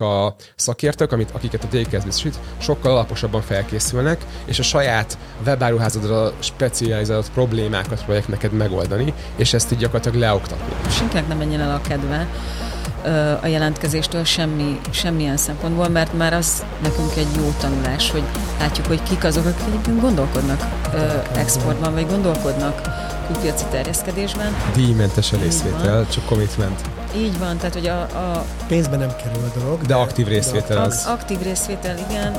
a szakértők, amit, akiket a DKS biztosít, sokkal alaposabban felkészülnek, és a saját webáruházadra specializált problémákat próbálják neked megoldani, és ezt így gyakorlatilag leoktatni. Senkinek nem menjen el a kedve a jelentkezéstől semmi, semmilyen szempontból, mert már az nekünk egy jó tanulás, hogy látjuk, hogy kik azok, akik egyébként gondolkodnak exportban, vagy gondolkodnak külpiaci terjeszkedésben. Díjmentes a részvétel, csak commitment. Így van, tehát hogy a... a Pénzben nem kerül a dolog. De aktív részvétel a, az. Aktív részvétel, igen.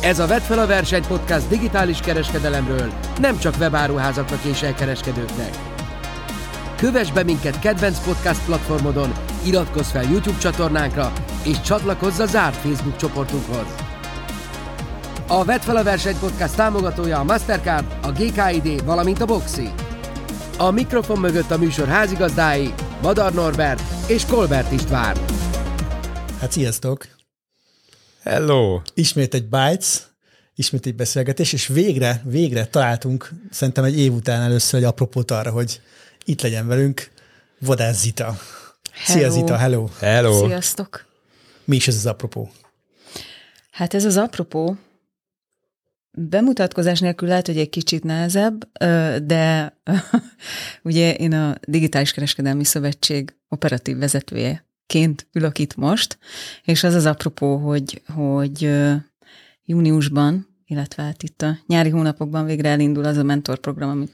Ez a Vedd fel a verseny podcast digitális kereskedelemről, nem csak webáruházaknak és elkereskedőknek. Kövess be minket kedvenc podcast platformodon, iratkozz fel YouTube csatornánkra, és csatlakozz a zárt Facebook csoportunkhoz. A Vedd fel a verseny podcast támogatója a Mastercard, a GKID, valamint a Boxi. A mikrofon mögött a műsor házigazdái Madar Norbert és Kolbert István. Hát sziasztok! Hello! Ismét egy Bytes, ismét egy beszélgetés, és végre, végre találtunk, szerintem egy év után először egy apropót arra, hogy itt legyen velünk Vadász Zita. Hello. Szia Zita, hello! Hello! Sziasztok! Mi is ez az apropó? Hát ez az apropó, Bemutatkozás nélkül lehet, hogy egy kicsit nehezebb, de ugye én a Digitális Kereskedelmi Szövetség operatív vezetőjeként ülök itt most, és az az apropó, hogy, hogy júniusban, illetve hát itt a nyári hónapokban végre elindul az a mentorprogram, amit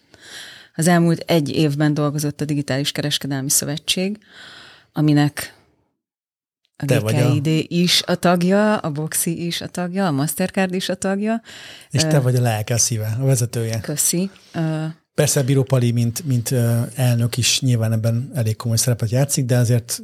az elmúlt egy évben dolgozott a Digitális Kereskedelmi Szövetség, aminek a Te GKID a... is a tagja, a Boxi is a tagja, a Mastercard is a tagja. És te vagy a lelke, a szíve, a vezetője. Köszi. Persze Bíró Pali, mint, mint elnök is nyilván ebben elég komoly szerepet játszik, de azért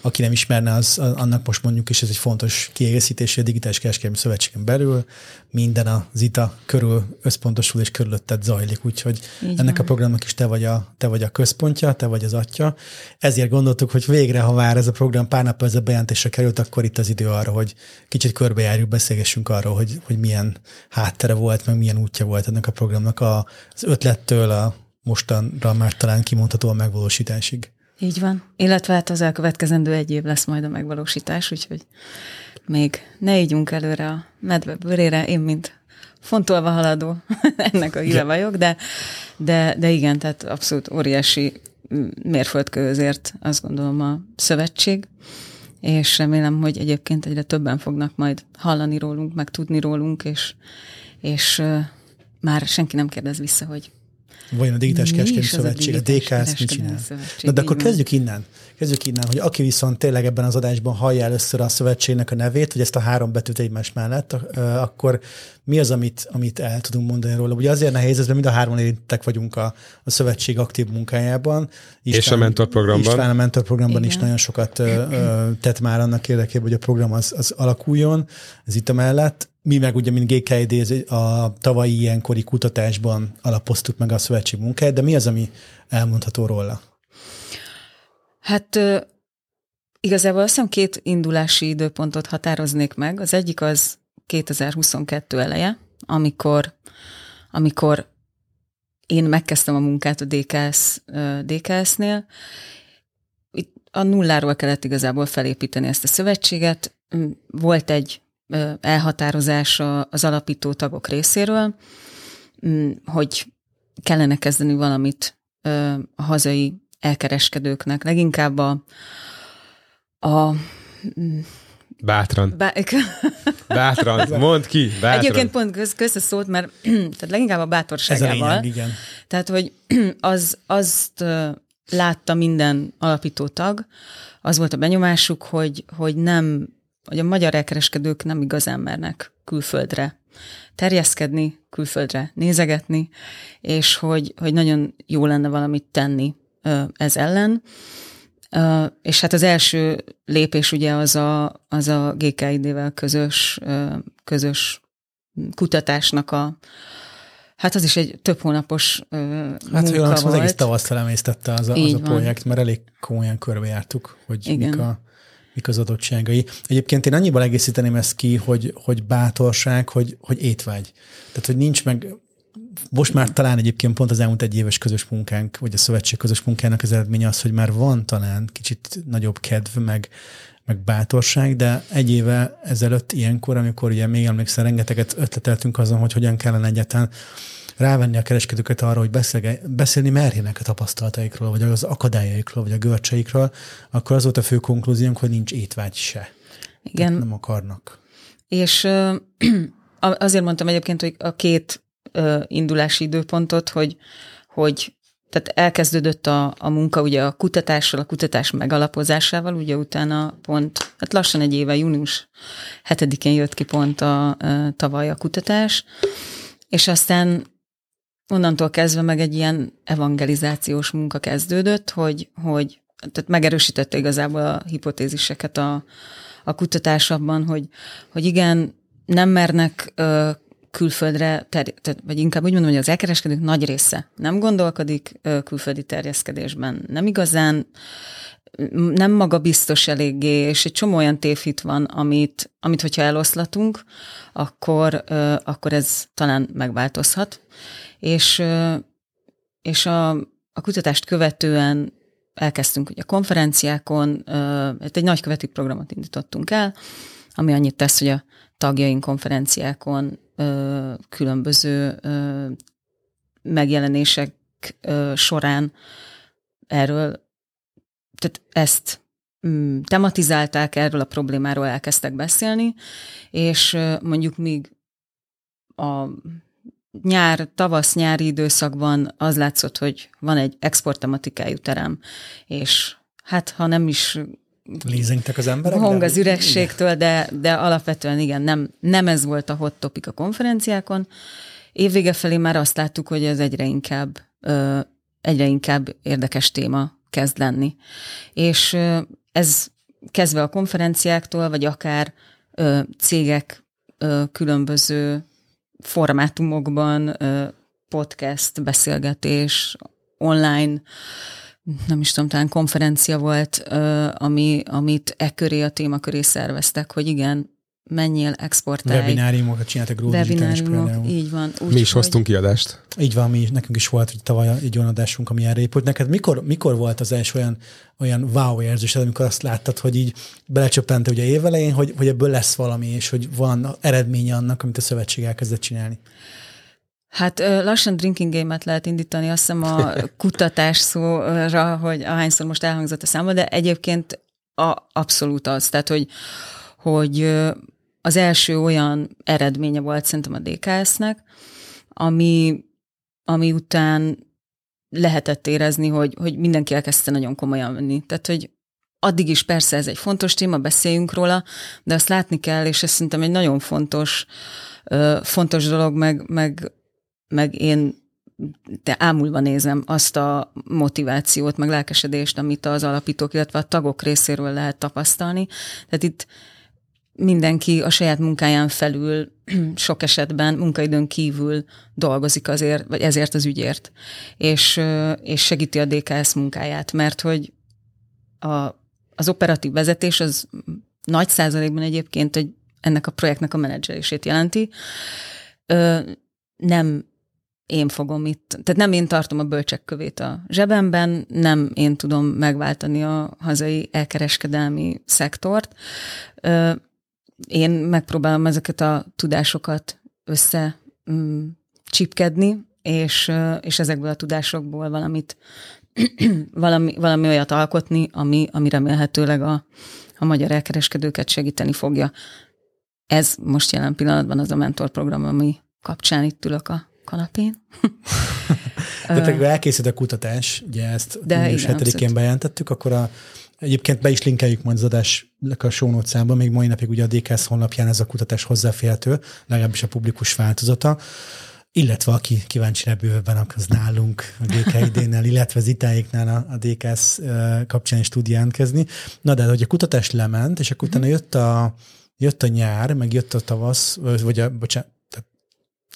aki nem ismerne, az, annak most mondjuk is ez egy fontos kiegészítés, a Digitális Kereskedelmi Szövetségen belül minden a ZITA körül összpontosul és körülötted zajlik, úgyhogy Így ennek van. a programnak is te vagy, a, te vagy a központja, te vagy az atya. Ezért gondoltuk, hogy végre, ha már ez a program pár nap a bejelentésre került, akkor itt az idő arra, hogy kicsit körbejárjuk, beszélgessünk arról, hogy, hogy milyen háttere volt, meg milyen útja volt ennek a programnak az ötlettől a mostanra már talán kimondható a megvalósításig. Így van. Illetve hát az elkövetkezendő egy év lesz majd a megvalósítás, úgyhogy még ne ígyunk előre a medve bőrére, én mint fontolva haladó ennek a híve vagyok, de, de, de igen, tehát abszolút óriási mérföldkő azért azt gondolom a szövetség, és remélem, hogy egyébként egyre többen fognak majd hallani rólunk, meg tudni rólunk, és, és már senki nem kérdez vissza, hogy vagy a Digitális Kereskedelmi Szövetség, a DKS mit csinál? Na, de akkor kezdjük innen. Kezdjük innen, hogy aki viszont tényleg ebben az adásban hallja először a szövetségnek a nevét, vagy ezt a három betűt egymás mellett, akkor mi az, amit, amit el tudunk mondani róla? Ugye azért nehéz ez, mert mind a három érintettek vagyunk a, a szövetség aktív munkájában. István, és a mentorprogramban. István a mentorprogramban is nagyon sokat ö, ö, tett már annak érdekében, hogy a program az, az alakuljon, ez itt a mellett mi meg ugye, mint GKID a tavalyi ilyenkori kutatásban alapoztuk meg a szövetség munkáját, de mi az, ami elmondható róla? Hát igazából azt hiszem két indulási időpontot határoznék meg. Az egyik az 2022 eleje, amikor, amikor én megkezdtem a munkát a DKS, DKS-nél. Itt a nulláról kellett igazából felépíteni ezt a szövetséget. Volt egy elhatározása az alapító tagok részéről, mm, hogy kellene kezdeni valamit a hazai elkereskedőknek, leginkább a, a Bátran. Bá- bátran, mondd ki, bátran. Egyébként pont köz, köz a szót, mert tehát leginkább a bátorságával. Ez a lényeg, igen. Tehát, hogy az, azt látta minden alapító tag, az volt a benyomásuk, hogy, hogy nem hogy a magyar elkereskedők nem igazán mernek külföldre terjeszkedni, külföldre nézegetni, és hogy, hogy nagyon jó lenne valamit tenni ez ellen. És hát az első lépés ugye az a, az a GKID-vel közös, közös kutatásnak a, Hát az is egy több hónapos hát, munka volt. az egész tavaszt elemésztette az a, az a projekt, mert elég komolyan körbejártuk, hogy Igen. mik a mik az adottságai. Egyébként én annyiban egészíteném ezt ki, hogy, hogy bátorság, hogy, hogy étvágy. Tehát, hogy nincs meg, most már talán egyébként pont az elmúlt egy éves közös munkánk, vagy a szövetség közös munkának az eredménye az, hogy már van talán kicsit nagyobb kedv, meg, meg bátorság, de egy éve ezelőtt ilyenkor, amikor ugye még emlékszel, rengeteget ötleteltünk azon, hogy hogyan kellene egyáltalán rávenni a kereskedőket arra, hogy beszélni merjenek a tapasztalataikról, vagy az akadályaikról, vagy a görcseikről, akkor az volt a fő konklúziónk, hogy nincs étvágy se. Igen. Tehát nem akarnak. És ö, azért mondtam egyébként, hogy a két ö, indulási időpontot, hogy, hogy tehát elkezdődött a, a munka ugye a kutatással, a kutatás megalapozásával, ugye utána pont, hát lassan egy éve, június 7-én jött ki pont a, a tavaly a kutatás, és aztán onnantól kezdve meg egy ilyen evangelizációs munka kezdődött, hogy, hogy tehát megerősítette igazából a hipotéziseket a, a kutatásabban, hogy, hogy igen, nem mernek ö, külföldre, ter- tehát, vagy inkább úgy mondom, hogy az elkereskedők nagy része nem gondolkodik külföldi terjeszkedésben, nem igazán, nem maga biztos eléggé, és egy csomó olyan tévhit van, amit, amit hogyha eloszlatunk, akkor, akkor ez talán megváltozhat. És, és a, a kutatást követően elkezdtünk ugye konferenciákon, hát egy nagyköveti programot indítottunk el, ami annyit tesz, hogy a tagjaink konferenciákon különböző megjelenések során erről, tehát ezt mm, tematizálták, erről a problémáról elkezdtek beszélni, és mondjuk még a nyár, tavasz-nyári időszakban az látszott, hogy van egy exporttematikájú terem, és hát ha nem is Lézengtek az emberek? Hong az ürességtől, de, de alapvetően igen, nem, nem ez volt a hot topic a konferenciákon. Évvége felé már azt láttuk, hogy ez egyre inkább, ö, egyre inkább érdekes téma kezd lenni. És ö, ez kezdve a konferenciáktól, vagy akár ö, cégek ö, különböző formátumokban, podcast, beszélgetés, online, nem is tudom, talán konferencia volt, ami, amit e köré, a téma köré szerveztek, hogy igen, menjél, exportálj. Webináriumokat csináltak róla Webináriumok, így van. Úgy, mi is hogy... hoztunk kiadást. Így van, mi, nekünk is volt hogy tavaly egy olyan adásunk, ami erre épült. Neked mikor, mikor volt az első olyan, olyan wow érzés, amikor azt láttad, hogy így belecsöppente ugye évelején, hogy, hogy ebből lesz valami, és hogy van eredménye annak, amit a szövetség elkezdett csinálni? Hát lassan drinking game-et lehet indítani, azt hiszem a kutatás szóra, hogy ahányszor most elhangzott a számba, de egyébként a, abszolút az. Tehát, hogy, hogy az első olyan eredménye volt szerintem a DKS-nek, ami, ami után lehetett érezni, hogy, hogy mindenki elkezdte nagyon komolyan venni. Tehát, hogy addig is persze ez egy fontos téma, beszéljünk róla, de azt látni kell, és ez szerintem egy nagyon fontos, fontos dolog, meg, meg, meg én de ámulva nézem azt a motivációt, meg lelkesedést, amit az alapítók, illetve a tagok részéről lehet tapasztalni. Tehát itt mindenki a saját munkáján felül sok esetben munkaidőn kívül dolgozik azért, vagy ezért az ügyért, és, és segíti a DKS munkáját, mert hogy a, az operatív vezetés az nagy százalékban egyébként hogy ennek a projektnek a menedzselését jelenti. Nem én fogom itt, tehát nem én tartom a bölcsek kövét a zsebemben, nem én tudom megváltani a hazai elkereskedelmi szektort én megpróbálom ezeket a tudásokat össze mm, csipkedni, és, és ezekből a tudásokból valamit, valami, valami olyat alkotni, ami, ami remélhetőleg a, a magyar elkereskedőket segíteni fogja. Ez most jelen pillanatban az a mentorprogram, ami kapcsán itt ülök a kanapén. Tehát akkor elkészült a kutatás, ugye ezt De 7-én bejelentettük, akkor a Egyébként be is linkeljük majd az adás a show notes még mai napig ugye a DKS honlapján ez a kutatás hozzáférhető, legalábbis a publikus változata illetve aki kíváncsi rá bővebben, az nálunk a GKID-nél, illetve az itáiknál a, a DKS kapcsán is tud jelentkezni. Na de hogy a kutatás lement, és akkor utána jött a, jött a nyár, meg jött a tavasz, vagy a, bocsánat,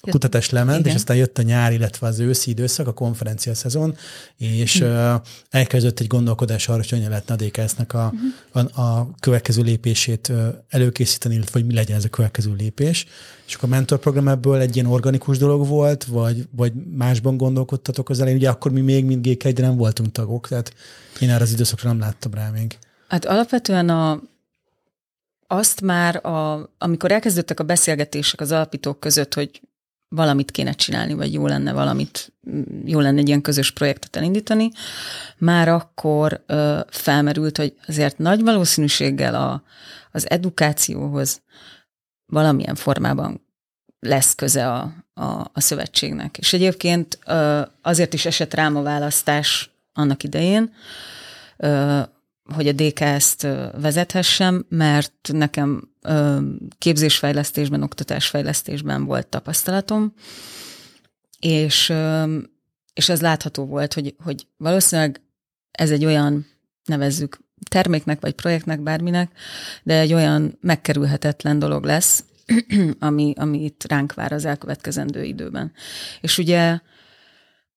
a kutatás lement, Igen. és aztán jött a nyár, illetve az őszi időszak, a konferencia szezon, és uh, elkezdett egy gondolkodás arra, hogy hogyan lehetne a DKS-nek a, a, a következő lépését előkészíteni, illetve hogy mi legyen ez a következő lépés. És akkor a mentorprogram ebből egy ilyen organikus dolog volt, vagy, vagy másban gondolkodtatok az elején. Ugye akkor mi még, mint GK, de nem voltunk tagok, tehát én erre az időszakra nem láttam rá még. Hát alapvetően a, azt már, a, amikor elkezdődtek a beszélgetések az alapítók között, hogy valamit kéne csinálni, vagy jó lenne valamit, jó lenne egy ilyen közös projektet elindítani, már akkor ö, felmerült, hogy azért nagy valószínűséggel a, az edukációhoz valamilyen formában lesz köze a, a, a szövetségnek. És egyébként ö, azért is esett rám a választás annak idején, ö, hogy a DK ezt vezethessem, mert nekem képzésfejlesztésben, oktatásfejlesztésben volt tapasztalatom, és, és ez látható volt, hogy, hogy valószínűleg ez egy olyan, nevezzük terméknek vagy projektnek, bárminek, de egy olyan megkerülhetetlen dolog lesz, ami, ami itt ránk vár az elkövetkezendő időben. És ugye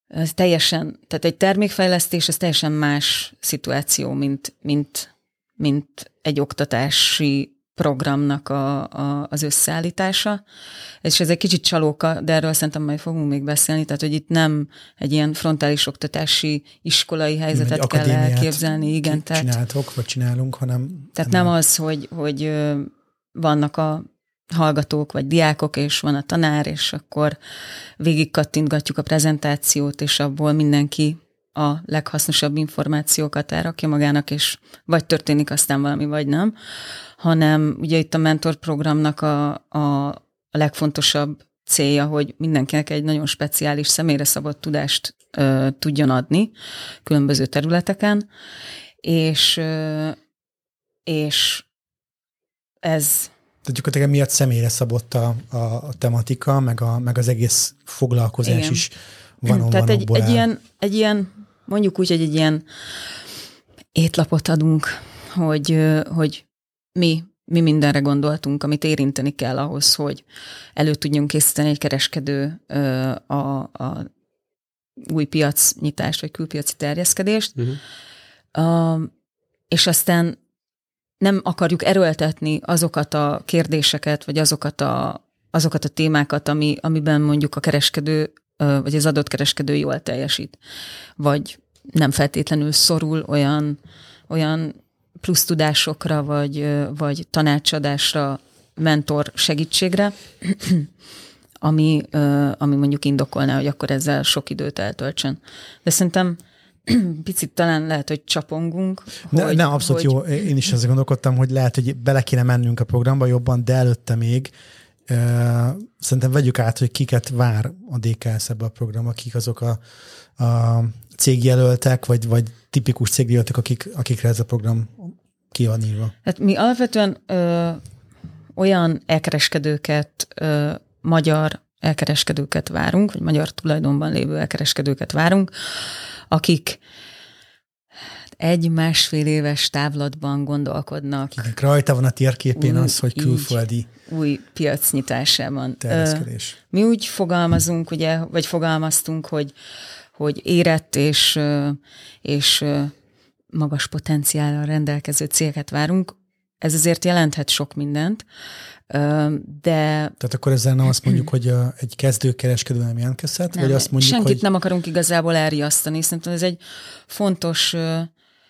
ez teljesen, tehát egy termékfejlesztés, ez teljesen más szituáció, mint, mint, mint egy oktatási programnak a, a, az összeállítása. És ez egy kicsit csalóka, de erről szerintem majd fogunk még beszélni, tehát hogy itt nem egy ilyen frontális oktatási iskolai helyzetet egy kell elképzelni. Igen, tehát, csináltok, vagy csinálunk, hanem... Tehát nem az, hogy, hogy vannak a hallgatók vagy diákok, és van a tanár, és akkor végig kattintgatjuk a prezentációt, és abból mindenki a leghasznosabb információkat elrakja magának, és vagy történik aztán valami, vagy nem, hanem ugye itt a mentorprogramnak a, a, legfontosabb célja, hogy mindenkinek egy nagyon speciális, személyre szabott tudást ö, tudjon adni különböző területeken, és, ö, és ez tehát gyakorlatilag miatt személyre szabott a, a, a tematika, meg, a, meg az egész foglalkozás Igen. is van Tehát egy, egy, ilyen, egy ilyen, mondjuk úgy, hogy egy ilyen étlapot adunk, hogy, hogy mi, mi mindenre gondoltunk, amit érinteni kell ahhoz, hogy elő tudjunk készíteni egy kereskedő a, a új piacnyitást, vagy külpiaci terjeszkedést. Uh-huh. és aztán nem akarjuk erőltetni azokat a kérdéseket, vagy azokat a, azokat a témákat, ami, amiben mondjuk a kereskedő, vagy az adott kereskedő jól teljesít. Vagy nem feltétlenül szorul olyan, olyan plusz tudásokra, vagy, vagy tanácsadásra, mentor segítségre, ami, ami mondjuk indokolná, hogy akkor ezzel sok időt eltöltsön. De szerintem picit talán lehet, hogy csapongunk. Ne, hogy, ne abszolút hogy... jó. Én is azt gondolkodtam, hogy lehet, hogy bele kéne mennünk a programba jobban, de előtte még szerintem vegyük át, hogy kiket vár a DKS ebbe a programba, kik azok a, a cégjelöltek, vagy, vagy tipikus cégjelöltek, akik, akikre ez a program ki van írva. Hát mi alapvetően ö, olyan elkereskedőket, ö, magyar elkereskedőket várunk, vagy magyar tulajdonban lévő elkereskedőket várunk, akik egy-másfél éves távlatban gondolkodnak. Akik rajta van a térképén új, az, hogy külföldi új piacnyitásában. Terjeszkedés. Mi úgy fogalmazunk, ugye, vagy fogalmaztunk, hogy, hogy érett és, és magas potenciállal rendelkező cégeket várunk. Ez azért jelenthet sok mindent, de... Tehát akkor ezzel nem azt mondjuk, hogy egy kezdőkereskedő nem jelentkezhet, nem, vagy azt mondjuk, senkit hogy... nem akarunk igazából elriasztani. Szerintem ez egy fontos,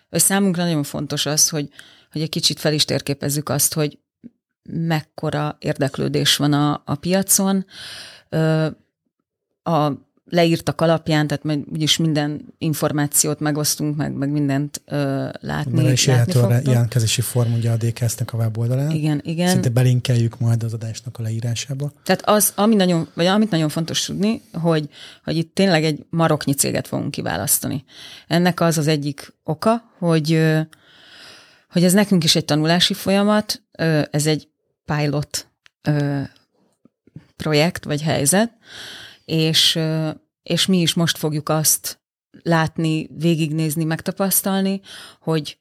számunkra nagyon fontos az, hogy, hogy egy kicsit fel is térképezzük azt, hogy mekkora érdeklődés van a, a piacon. A leírtak alapján, tehát majd úgyis minden információt megosztunk, meg, meg mindent ö, látni, Mert is látni a jelentkezési form ugye a DKS-nek a weboldalán. Igen, igen. Szinte belinkeljük majd az adásnak a leírásába. Tehát az, ami nagyon, vagy amit nagyon fontos tudni, hogy, hogy itt tényleg egy maroknyi céget fogunk kiválasztani. Ennek az az egyik oka, hogy, hogy ez nekünk is egy tanulási folyamat, ez egy pilot projekt vagy helyzet, és, és mi is most fogjuk azt látni, végignézni, megtapasztalni, hogy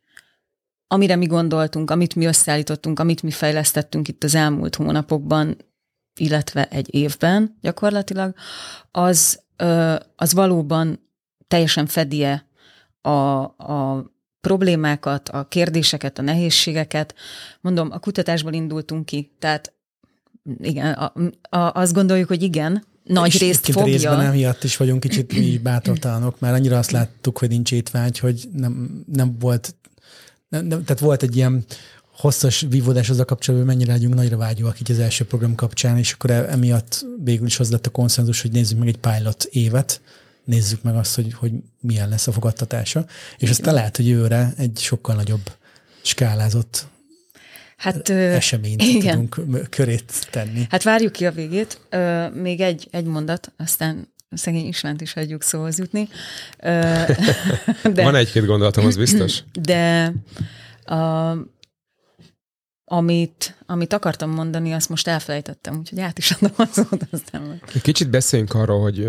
amire mi gondoltunk, amit mi összeállítottunk, amit mi fejlesztettünk itt az elmúlt hónapokban, illetve egy évben gyakorlatilag, az, az valóban teljesen fedie a, a problémákat, a kérdéseket, a nehézségeket. Mondom, a kutatásból indultunk ki, tehát igen, a, a, azt gondoljuk, hogy igen, nagy és részt fogja. részben emiatt is vagyunk kicsit mi bátortalanok, mert annyira azt láttuk, hogy nincs étvágy, hogy nem, nem volt, nem, nem, tehát volt egy ilyen hosszas vívódás az a kapcsolatban, mennyire legyünk nagyra vágyóak így az első program kapcsán, és akkor e- emiatt végül is az lett a konszenzus, hogy nézzük meg egy pilot évet, nézzük meg azt, hogy, hogy milyen lesz a fogadtatása, és aztán lehet, hogy őre egy sokkal nagyobb skálázott Hát, eseményt igen. tudunk körét tenni. Hát várjuk ki a végét. Még egy, egy mondat, aztán szegény Isvánt is hagyjuk szóhoz jutni. De, Van egy-két gondolatom, az biztos. De a, amit, amit akartam mondani, azt most elfelejtettem, úgyhogy át is adom a szót aztán. Kicsit beszéljünk arról, hogy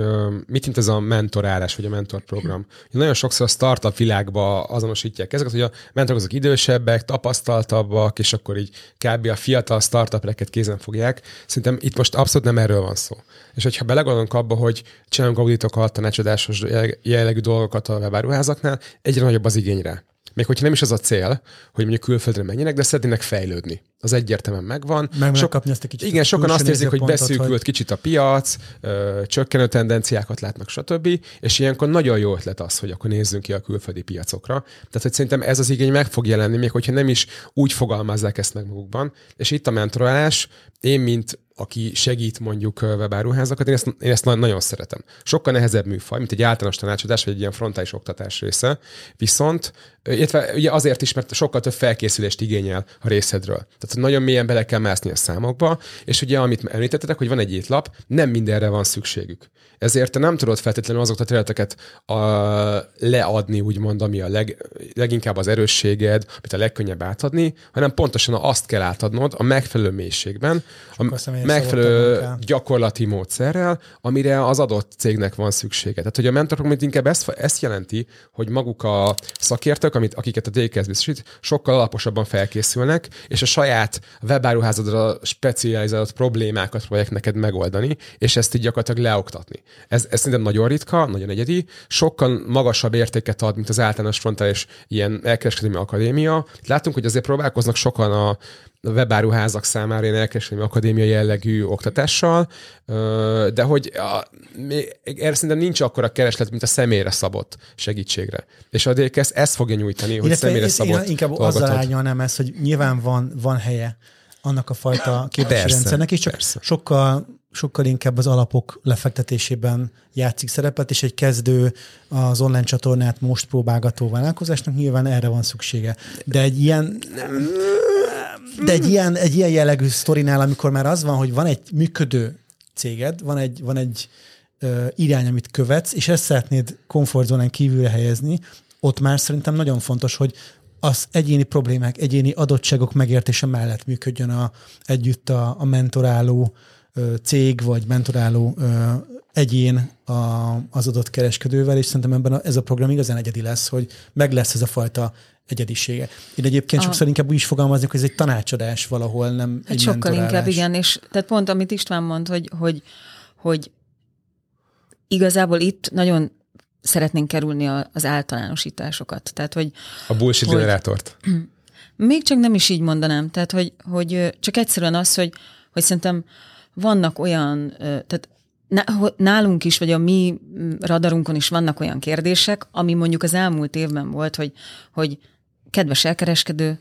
mit mint ez a mentorálás, vagy a mentorprogram. Nagyon sokszor a startup világba azonosítják ezeket, hogy a mentorok azok idősebbek, tapasztaltabbak, és akkor így kb. a fiatal startupreket kézen fogják. Szerintem itt most abszolút nem erről van szó. És hogyha belegondolunk abba, hogy csinálunk auditokat, tanácsadásos jellegű dolgokat a webáruházaknál, egyre nagyobb az igényre még hogyha nem is az a cél, hogy mondjuk külföldre menjenek, de szeretnének fejlődni. Az egyértelműen megvan. Meg Sok, kapni ezt egy kicsit. Igen, sokan azt érzik, hogy beszűkült hogy... kicsit a piac, ö, csökkenő tendenciákat látnak, stb. És ilyenkor nagyon jó ötlet az, hogy akkor nézzünk ki a külföldi piacokra. Tehát, hogy szerintem ez az igény meg fog jelenni, még hogyha nem is úgy fogalmazzák ezt meg magukban. És itt a mentorálás, én, mint aki segít mondjuk webáruházakat, én ezt, én ezt nagyon szeretem. Sokkal nehezebb műfaj, mint egy általános tanácsadás, vagy egy ilyen frontális oktatás része. Viszont, illetve ugye azért is, mert sokkal több felkészülést igényel a részedről. Tehát nagyon mélyen bele kell mászni a számokba, és ugye amit említettetek, hogy van egy étlap, nem mindenre van szükségük. Ezért te nem tudod feltétlenül azokat a területeket a, leadni, úgymond, ami a leg, leginkább az erősséged, amit a legkönnyebb átadni, hanem pontosan azt kell átadnod a megfelelő mélységben, a megfelelő gyakorlati módszerrel, amire az adott cégnek van szüksége. Tehát, hogy a mentorprogram inkább ezt, ezt jelenti, hogy maguk a szakértők, amit, akiket a DKS biztosít, sokkal alaposabban felkészülnek, és a saját webáruházadra specializált problémákat próbálják neked megoldani, és ezt így gyakorlatilag leoktatni. Ez, ez szerintem nagyon ritka, nagyon egyedi, sokkal magasabb értéket ad, mint az általános frontális ilyen elkereskedelmi akadémia. Látunk, hogy azért próbálkoznak sokan a webáruházak számára ilyen elkereskedelmi akadémia jellegű oktatással, de hogy a, erre szerintem nincs akkora kereslet, mint a személyre szabott segítségre. És a DKS ezt fogja nyújtani, hogy Illetve személyre szabott Én inkább azzal árnyalnám ezt, hogy nyilván van, van helye annak a fajta képzési rendszernek, és csak persze. sokkal sokkal inkább az alapok lefektetésében játszik szerepet, és egy kezdő az online csatornát most próbálgató vállalkozásnak nyilván erre van szüksége. De egy ilyen de egy ilyen, egy ilyen jellegű sztorinál, amikor már az van, hogy van egy működő céged, van egy, van egy ö, irány, amit követsz, és ezt szeretnéd komfortzónán kívülre helyezni, ott már szerintem nagyon fontos, hogy az egyéni problémák, egyéni adottságok megértése mellett működjön a, együtt a, a mentoráló ö, cég, vagy mentoráló ö, egyén a, az adott kereskedővel, és szerintem ebben a, ez a program igazán egyedi lesz, hogy meg lesz ez a fajta egyedisége. Én egyébként a... sokszor inkább úgy is fogalmaznék, hogy ez egy tanácsadás valahol, nem hát egy sokkal mentorálás. inkább, igen, és tehát pont amit István mond, hogy, hogy, hogy igazából itt nagyon szeretnénk kerülni a, az általánosításosokat. Tehát, hogy, a bullshit hogy, generátort. Még csak nem is így mondanám. Tehát, hogy, hogy csak egyszerűen az, hogy, hogy szerintem vannak olyan, tehát nálunk is, vagy a mi radarunkon is vannak olyan kérdések, ami mondjuk az elmúlt évben volt, hogy, hogy kedves elkereskedő,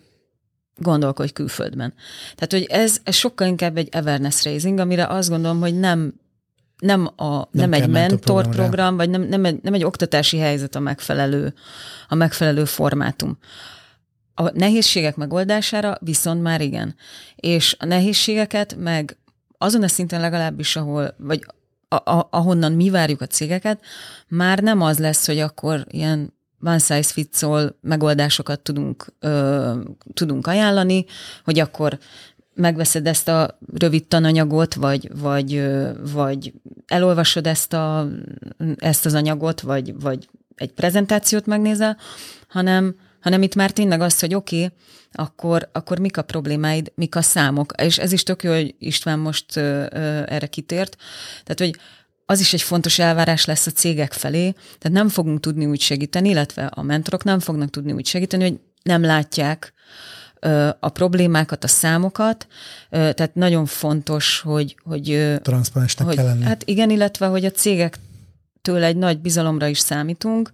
gondolkodj külföldben. Tehát, hogy ez, ez sokkal inkább egy awareness raising, amire azt gondolom, hogy nem nem, a, nem, nem egy mentor program, vagy nem, nem, egy, nem egy oktatási helyzet a megfelelő, a megfelelő formátum. A nehézségek megoldására viszont már igen. És a nehézségeket meg azon a szinten legalábbis, ahol, vagy a, a, ahonnan mi várjuk a cégeket, már nem az lesz, hogy akkor ilyen one size fits all megoldásokat tudunk, ö, tudunk ajánlani, hogy akkor megveszed ezt a rövid tananyagot, vagy, vagy, vagy elolvasod ezt, a, ezt az anyagot, vagy, vagy egy prezentációt megnézel, hanem, hanem itt már tényleg az, hogy oké, okay, akkor, akkor mik a problémáid, mik a számok. És ez is tök jó, hogy István most ö, ö, erre kitért. Tehát, hogy az is egy fontos elvárás lesz a cégek felé, tehát nem fogunk tudni úgy segíteni, illetve a mentorok nem fognak tudni úgy segíteni, hogy nem látják a problémákat, a számokat, tehát nagyon fontos, hogy... hogy Transzparensnek kell lenni. Hát igen, illetve, hogy a cégektől egy nagy bizalomra is számítunk,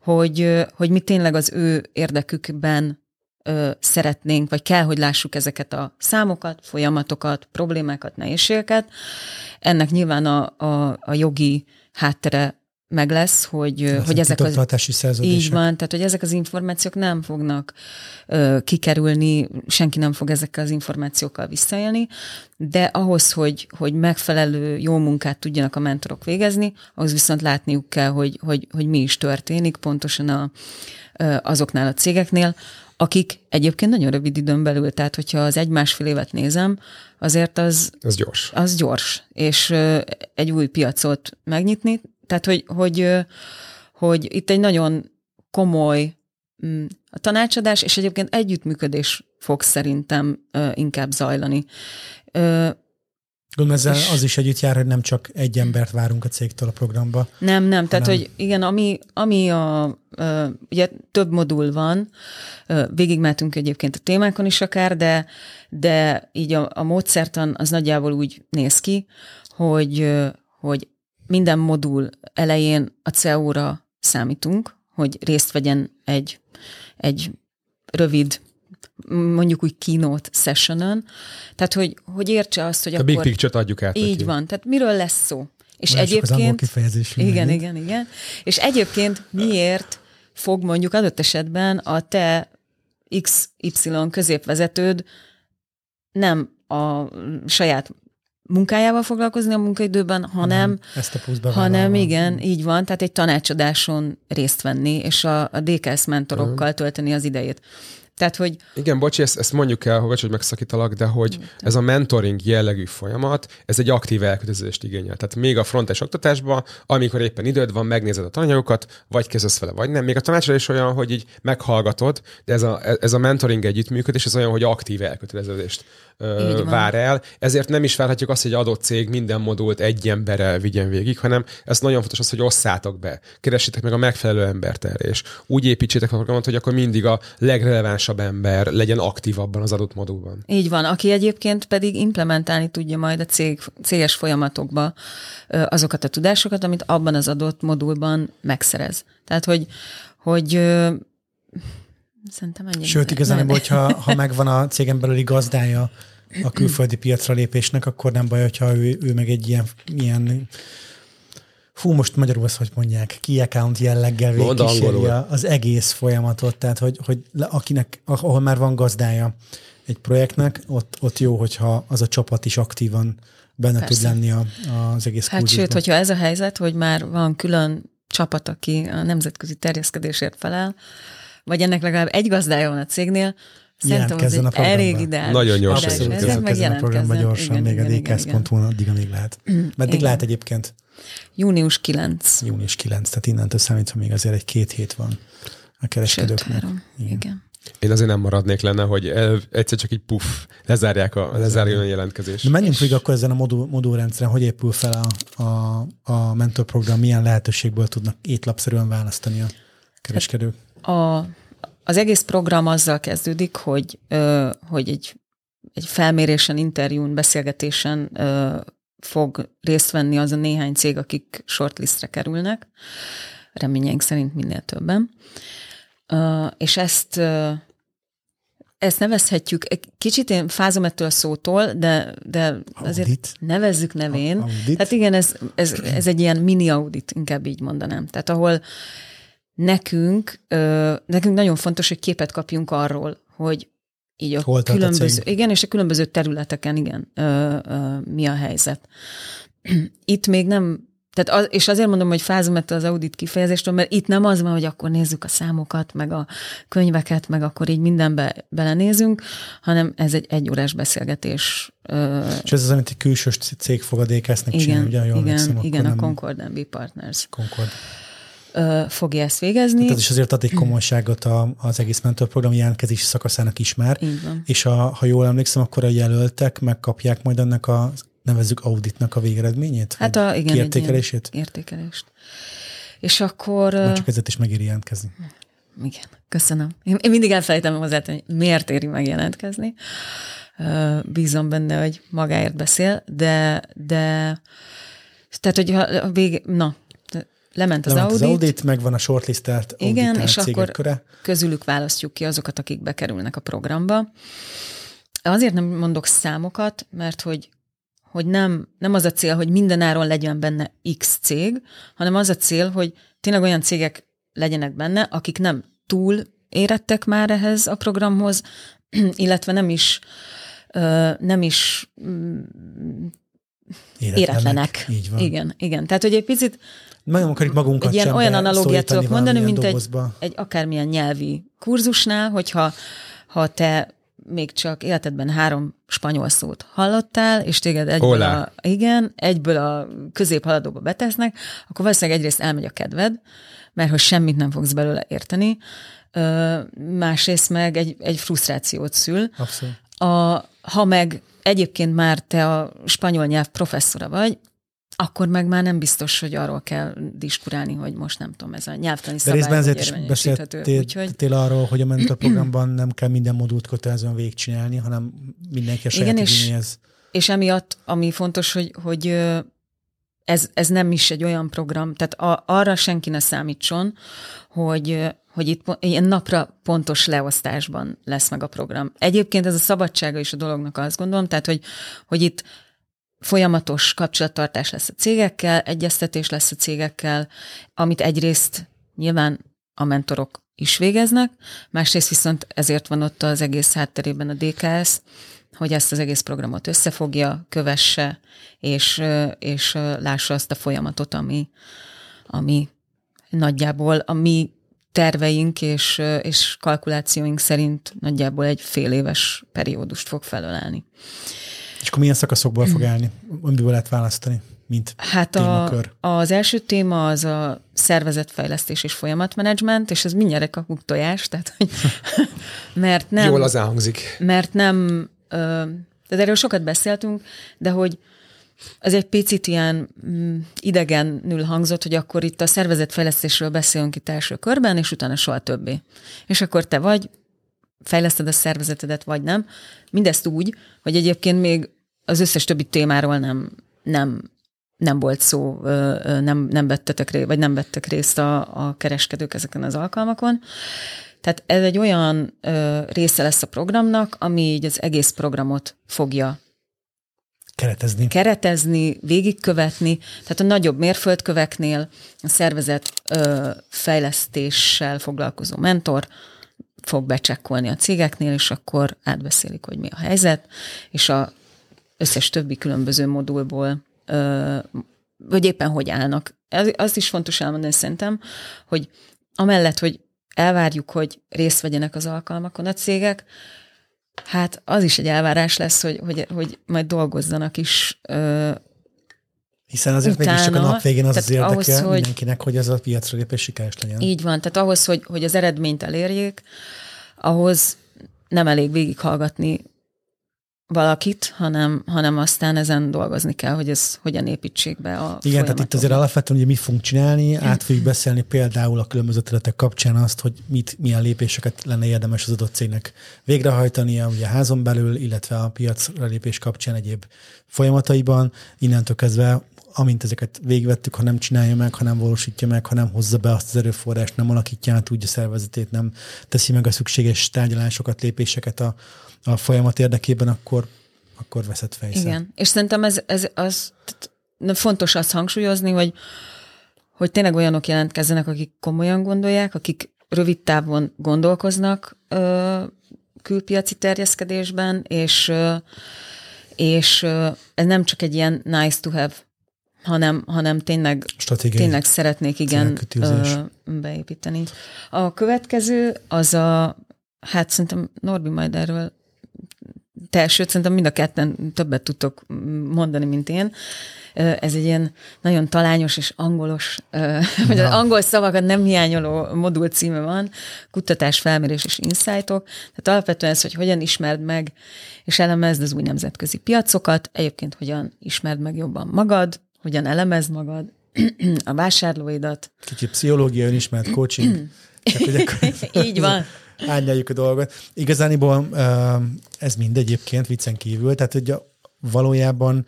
hogy, hogy mi tényleg az ő érdekükben ö, szeretnénk, vagy kell, hogy lássuk ezeket a számokat, folyamatokat, problémákat, nehézségeket. Ennek nyilván a, a, a jogi háttere meg lesz, hogy, Ez hogy ezek az... Így van, tehát hogy ezek az információk nem fognak ö, kikerülni, senki nem fog ezekkel az információkkal visszaélni, de ahhoz, hogy, hogy megfelelő jó munkát tudjanak a mentorok végezni, ahhoz viszont látniuk kell, hogy, hogy, hogy mi is történik pontosan a, ö, azoknál a cégeknél, akik egyébként nagyon rövid időn belül, tehát hogyha az egy-másfél évet nézem, azért az, Ez gyors. az gyors, és egy új piacot megnyitni, tehát hogy, hogy, hogy itt egy nagyon komoly mm, a tanácsadás, és egyébként együttműködés fog szerintem inkább zajlani. Gondolom ezzel És- az is együtt jár, hogy nem csak egy embert várunk a cégtől a programba. Nem, nem, tehát Hanem- hogy igen, ami, ami a, ugye több modul van, végigmentünk egyébként a témákon is akár, de, de így a, a módszertan az nagyjából úgy néz ki, hogy, hogy minden modul elején a CEO-ra számítunk, hogy részt vegyen egy, egy rövid mondjuk úgy keynote sessionon, tehát hogy, hogy értse azt, hogy A akkor... big picture-t adjuk át Így neki. van, tehát miről lesz szó? És az angol egyébként... kifejezés. Igen, igen, igen. És egyébként miért fog mondjuk adott esetben a te XY középvezetőd nem a saját munkájával foglalkozni a munkaidőben, hanem, Ezt a hanem igen, így van, tehát egy tanácsadáson részt venni, és a, a DKS mentorokkal tölteni az idejét. Tehát, hogy Igen, bocsi, ezt, ezt mondjuk el, hogy, hogy megszakítalak, de hogy ez a mentoring jellegű folyamat, ez egy aktív elkötelezést igényel. Tehát még a frontes oktatásban, amikor éppen időd van, megnézed a tananyagokat, vagy kezdesz vele, vagy nem. Még a tanácsadás is olyan, hogy így meghallgatod, de ez a, ez a mentoring együttműködés, ez olyan, hogy aktív elköteleződést ö, vár el. Ezért nem is várhatjuk azt, hogy egy adott cég minden modult egy emberrel vigyen végig, hanem ez nagyon fontos az, hogy osszátok be, keressétek meg a megfelelő embert erre, és úgy építsétek a programot, hogy akkor mindig a legrelevánsabb ember legyen aktívabban az adott modulban. Így van, aki egyébként pedig implementálni tudja majd a cég, céges folyamatokba azokat a tudásokat, amit abban az adott modulban megszerez. Tehát, hogy, hogy szerintem ennyi. Sőt, igazán, hogyha ha megvan a cégen belüli gazdája a külföldi piacra lépésnek, akkor nem baj, hogyha ő, ő meg egy ilyen, ilyen Fú, most magyarul azt, hogy mondják, key account jelleggel végigkíséri az egész folyamatot, tehát hogy, hogy le- akinek, ahol már van gazdája egy projektnek, ott, ott jó, hogyha az a csapat is aktívan benne Persze. tud lenni a, az egész Hát kurzusban. sőt, hogyha ez a helyzet, hogy már van külön csapat, aki a nemzetközi terjeszkedésért felel, vagy ennek legalább egy gazdája van a cégnél, szerintem az a egy elég ideális. Nagyon gyorsan ideális jelentkezzen. a programba jelentkezzen. gyorsan, Igen, még igen, a igen, igen. dks.hu-n addig, amíg lehet. Meddig Igen. lehet egyébként? Június 9. Június 9, tehát innentől számítva még azért egy két hét van a Sőt, kereskedőknek. három. Igen. Én azért nem maradnék lenne, hogy el, egyszer csak így puff, lezárják a, lezárjon a jelentkezés. De menjünk végig akkor ezen a modul, modulrendszeren, hogy épül fel a, a, a mentorprogram, milyen lehetőségből tudnak étlapszerűen választani a kereskedők. A, az egész program azzal kezdődik, hogy, ö, hogy egy, egy felmérésen, interjún, beszélgetésen ö, fog részt venni az a néhány cég, akik shortlistre kerülnek. Reményeink szerint minél többen. Ö, és ezt ö, ezt nevezhetjük, kicsit én fázom ettől a szótól, de, de azért Audit. nevezzük nevén. Audit. Tehát igen, ez, ez, ez egy ilyen mini audit, inkább így mondanám. Tehát ahol nekünk, ö, nekünk nagyon fontos, hogy képet kapjunk arról, hogy így a Hol a különböző, cég? igen, és a különböző területeken, igen, ö, ö, mi a helyzet. Itt még nem, tehát az, és azért mondom, hogy fázom ettől az audit kifejezéstől, mert itt nem az van, hogy akkor nézzük a számokat, meg a könyveket, meg akkor így mindenbe belenézünk, hanem ez egy egyórás beszélgetés. És ez az, amit egy külső cég fog a DKS-nek csinálni, igen, ugye? Jól igen, akkor igen, a nem Concord MB Partners Concord. Ö, fogja ezt végezni. Tehát ez is azért ad egy komolyságot a, az egész mentorprogram jelentkezési szakaszának is már. És a, ha jól emlékszem, akkor a jelöltek megkapják majd ennek a nevezzük auditnak a végeredményét? Hát a, igen, kiértékelését? Értékelést. És akkor... Már csak ezért is megéri jelentkezni. Igen, köszönöm. Én, én mindig elfelejtem hozzá, hogy miért éri megjelentkezni. Ö, Bízom benne, hogy magáért beszél, de, de tehát, hogy a, vége, na, lement az Lement audit, az audit, megvan a shortlistelt Igen, és akkor köre. közülük választjuk ki azokat, akik bekerülnek a programba. Azért nem mondok számokat, mert hogy hogy nem, nem az a cél, hogy mindenáron legyen benne X cég, hanem az a cél, hogy tényleg olyan cégek legyenek benne, akik nem túl érettek már ehhez a programhoz, illetve nem is nem is mm, éretlenek. Így van. Igen, igen. Tehát, hogy egy picit Meg akarjuk magunkat egy ilyen sem olyan analógiát tudok mondani, mint egy, dobozba. egy akármilyen nyelvi kurzusnál, hogyha ha te még csak életedben három spanyol szót hallottál, és téged egyből Hola. a, igen, egyből a középhaladóba betesznek, akkor valószínűleg egyrészt elmegy a kedved, mert hogy semmit nem fogsz belőle érteni, Ö, másrészt meg egy, egy frusztrációt szül. Abszolút. A, ha meg egyébként már te a spanyol nyelv professzora vagy, akkor meg már nem biztos, hogy arról kell diskurálni, hogy most nem tudom, ez a nyelvtani De szabály, részben hogy ezért is beszéltél Úgyhogy arról, hogy a mentorprogramban nem kell minden modult kötelezően végigcsinálni, hanem mindenki a saját Igen, és- igényéhez. És emiatt, ami fontos, hogy, hogy ez, ez nem is egy olyan program, tehát a, arra senki ne számítson, hogy, hogy itt ilyen napra pontos leosztásban lesz meg a program. Egyébként ez a szabadsága is a dolognak azt gondolom, tehát hogy, hogy itt folyamatos kapcsolattartás lesz a cégekkel, egyeztetés lesz a cégekkel, amit egyrészt nyilván a mentorok is végeznek, másrészt viszont ezért van ott az egész hátterében a DKS, hogy ezt az egész programot összefogja, kövesse, és, és lássa azt a folyamatot, ami, ami nagyjából a mi terveink és, és kalkulációink szerint nagyjából egy fél éves periódust fog felölelni. És akkor milyen szakaszokból fog állni? Amiből lehet választani, mint Hát a, témakör? az első téma az a szervezetfejlesztés és folyamatmenedzsment, és ez mindjárt kapunk tojást, tehát hogy, mert nem, Jól az elhangzik. mert nem, ö, tehát erről sokat beszéltünk, de hogy ez egy picit ilyen mm, idegenül hangzott, hogy akkor itt a szervezetfejlesztésről beszélünk itt első körben, és utána soha többé. És akkor te vagy, fejleszted a szervezetedet, vagy nem. Mindezt úgy, hogy egyébként még az összes többi témáról nem, nem, nem volt szó, nem, nem vettetek ré, vagy nem vettek részt a, a kereskedők ezeken az alkalmakon. Tehát ez egy olyan ö, része lesz a programnak, ami így az egész programot fogja Keretezni. keretezni, végigkövetni, tehát a nagyobb mérföldköveknél a szervezet ö, fejlesztéssel foglalkozó mentor fog becsekkolni a cégeknél, és akkor átbeszélik, hogy mi a helyzet, és a összes többi különböző modulból, vagy éppen hogy állnak. Ez, azt is fontos elmondani szerintem, hogy amellett, hogy elvárjuk, hogy részt vegyenek az alkalmakon a cégek, Hát az is egy elvárás lesz, hogy, hogy, hogy majd dolgozzanak is. Hiszen azért Utána, mégis csak a nap végén az az érdeke ahhoz, ahhoz, hogy- mindenkinek, hogy ez a piacra lépés sikeres legyen. így van, tehát ahhoz, hogy, hogy az eredményt elérjék, ahhoz nem elég végighallgatni valakit, hanem, hanem aztán ezen dolgozni kell, hogy ez hogyan építsék be a Igen, tehát itt azért alapvetően ugye mi fogunk csinálni, át fogjuk beszélni például a különböző területek kapcsán azt, hogy mit, milyen lépéseket lenne érdemes az adott cégnek végrehajtania, ugye a házon belül, illetve a piacra lépés kapcsán egyéb folyamataiban. Innentől kezdve, amint ezeket végigvettük, ha nem csinálja meg, ha nem valósítja meg, ha nem hozza be azt az erőforrást, nem alakítja át úgy a szervezetét, nem teszi meg a szükséges tárgyalásokat, lépéseket a, a folyamat érdekében, akkor, akkor veszett fejszer. Igen, és szerintem ez, ez az, fontos azt hangsúlyozni, hogy, hogy tényleg olyanok jelentkezzenek, akik komolyan gondolják, akik rövid távon gondolkoznak ö, külpiaci terjeszkedésben, és, ö, és ö, ez nem csak egy ilyen nice to have, hanem, hanem tényleg, Stratégiai tényleg szeretnék igen ö, beépíteni. A következő az a, hát szerintem Norbi majd erről te, sőt, szerintem mind a ketten többet tudtok mondani, mint én. Ez egy ilyen nagyon talányos és angolos, vagy az angol szavakat nem hiányoló modul címe van, kutatás, felmérés és insightok. Tehát alapvetően ez, hogy hogyan ismerd meg és elemezd az új nemzetközi piacokat, egyébként hogyan ismerd meg jobban magad, hogyan elemezd magad, a vásárlóidat. Kicsit pszichológia, önismert coaching. Hogy akkor Így van. Árnyaljuk a dolgot. Igazániból ö, ez mind egyébként viccen kívül, tehát hogy valójában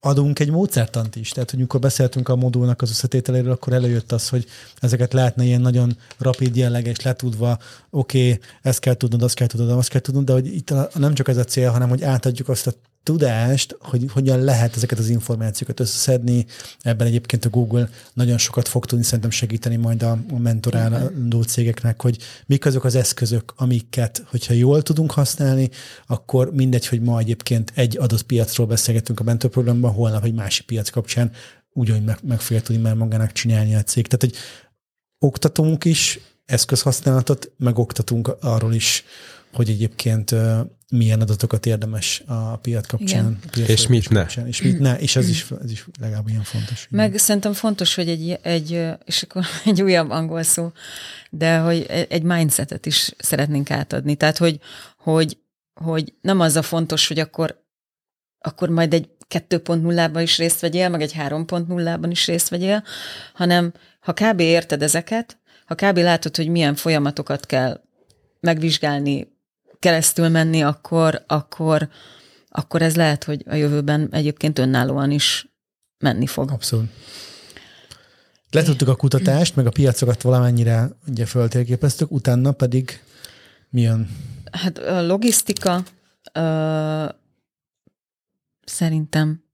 adunk egy módszertant is. Tehát, hogy amikor beszéltünk a modulnak az összetételéről, akkor előjött az, hogy ezeket lehetne ilyen nagyon rapid jelleges, letudva, oké, okay, ezt kell tudnod, azt kell tudnod, azt kell tudnod, de hogy itt nem csak ez a cél, hanem hogy átadjuk azt a tudást, hogy hogyan lehet ezeket az információkat összeszedni. Ebben egyébként a Google nagyon sokat fog tudni szerintem segíteni majd a mentoráló cégeknek, hogy mik azok az eszközök, amiket, hogyha jól tudunk használni, akkor mindegy, hogy ma egyébként egy adott piacról beszélgetünk a mentorprogramban, holnap egy másik piac kapcsán ugyanúgy meg, meg fogja tudni már magának csinálni a cég. Tehát, hogy oktatunk is eszközhasználatot, meg oktatunk arról is, hogy egyébként milyen adatokat érdemes a piac kapcsán. Piac és mit ne. Kapcsán, és mit ne, és ez is, ez is legalább ilyen fontos. Meg igen. szerintem fontos, hogy egy, egy, és akkor egy újabb angol szó, de hogy egy mindsetet is szeretnénk átadni. Tehát, hogy, hogy, hogy nem az a fontos, hogy akkor, akkor majd egy 2.0-ban is részt vegyél, meg egy 3.0-ban is részt vegyél, hanem ha kb. érted ezeket, ha kb. látod, hogy milyen folyamatokat kell megvizsgálni, keresztül menni, akkor, akkor, akkor ez lehet, hogy a jövőben egyébként önállóan is menni fog. Abszolút. Letudtuk a kutatást, meg a piacokat valamennyire ugye föltérképeztük, utána pedig mi jön? Hát a logisztika ö, szerintem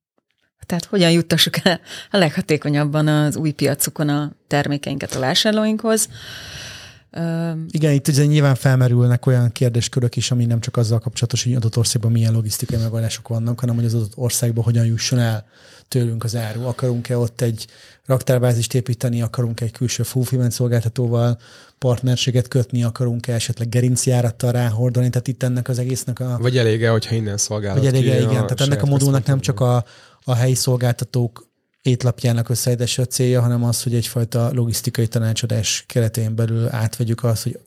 tehát hogyan juttassuk el a leghatékonyabban az új piacukon a termékeinket a vásárlóinkhoz. Igen, itt ugye nyilván felmerülnek olyan kérdéskörök is, ami nem csak azzal kapcsolatos, hogy adott országban milyen logisztikai megoldások vannak, hanem hogy az adott országban hogyan jusson el tőlünk az áru. Akarunk-e ott egy raktárbázist építeni, akarunk-e egy külső fulfillment szolgáltatóval partnerséget kötni, akarunk-e esetleg gerincjárattal ráhordani, tehát itt ennek az egésznek a... Vagy elég hogyha innen szolgálat Vagy elég igen, tehát ennek a modulnak nem csak a, a helyi szolgáltatók étlapjának összeállítása a célja, hanem az, hogy egyfajta logisztikai tanácsadás keretén belül átvegyük azt, hogy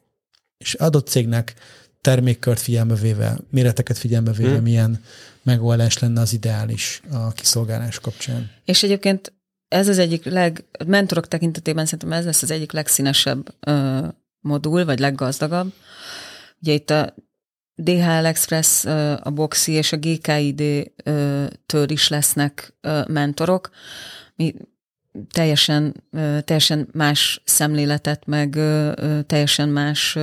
és adott cégnek termékkört figyelme véve, méreteket figyelme véve, hmm. milyen megoldás lenne az ideális a kiszolgálás kapcsán. És egyébként ez az egyik leg, mentorok tekintetében szerintem ez lesz az egyik legszínesebb ö, modul, vagy leggazdagabb. Ugye itt a DHL Express, a Boxi és a GKID-től is lesznek mentorok. Mi teljesen, teljesen más szemléletet, meg teljesen más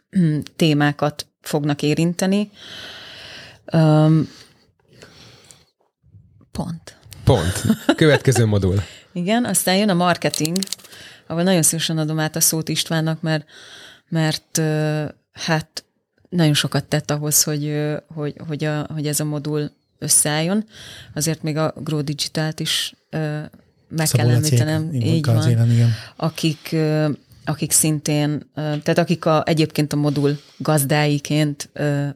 témákat fognak érinteni. Pont. Pont. Következő modul. Igen, aztán jön a marketing, ahol nagyon szívesen adom át a szót Istvánnak, mert, mert hát nagyon sokat tett ahhoz, hogy, hogy, hogy, a, hogy ez a modul összeálljon. Azért még a Grow Digitalt is meg Szabó kell említenem, így van, élen, igen. akik, akik szintén, tehát akik a, egyébként a modul gazdáiként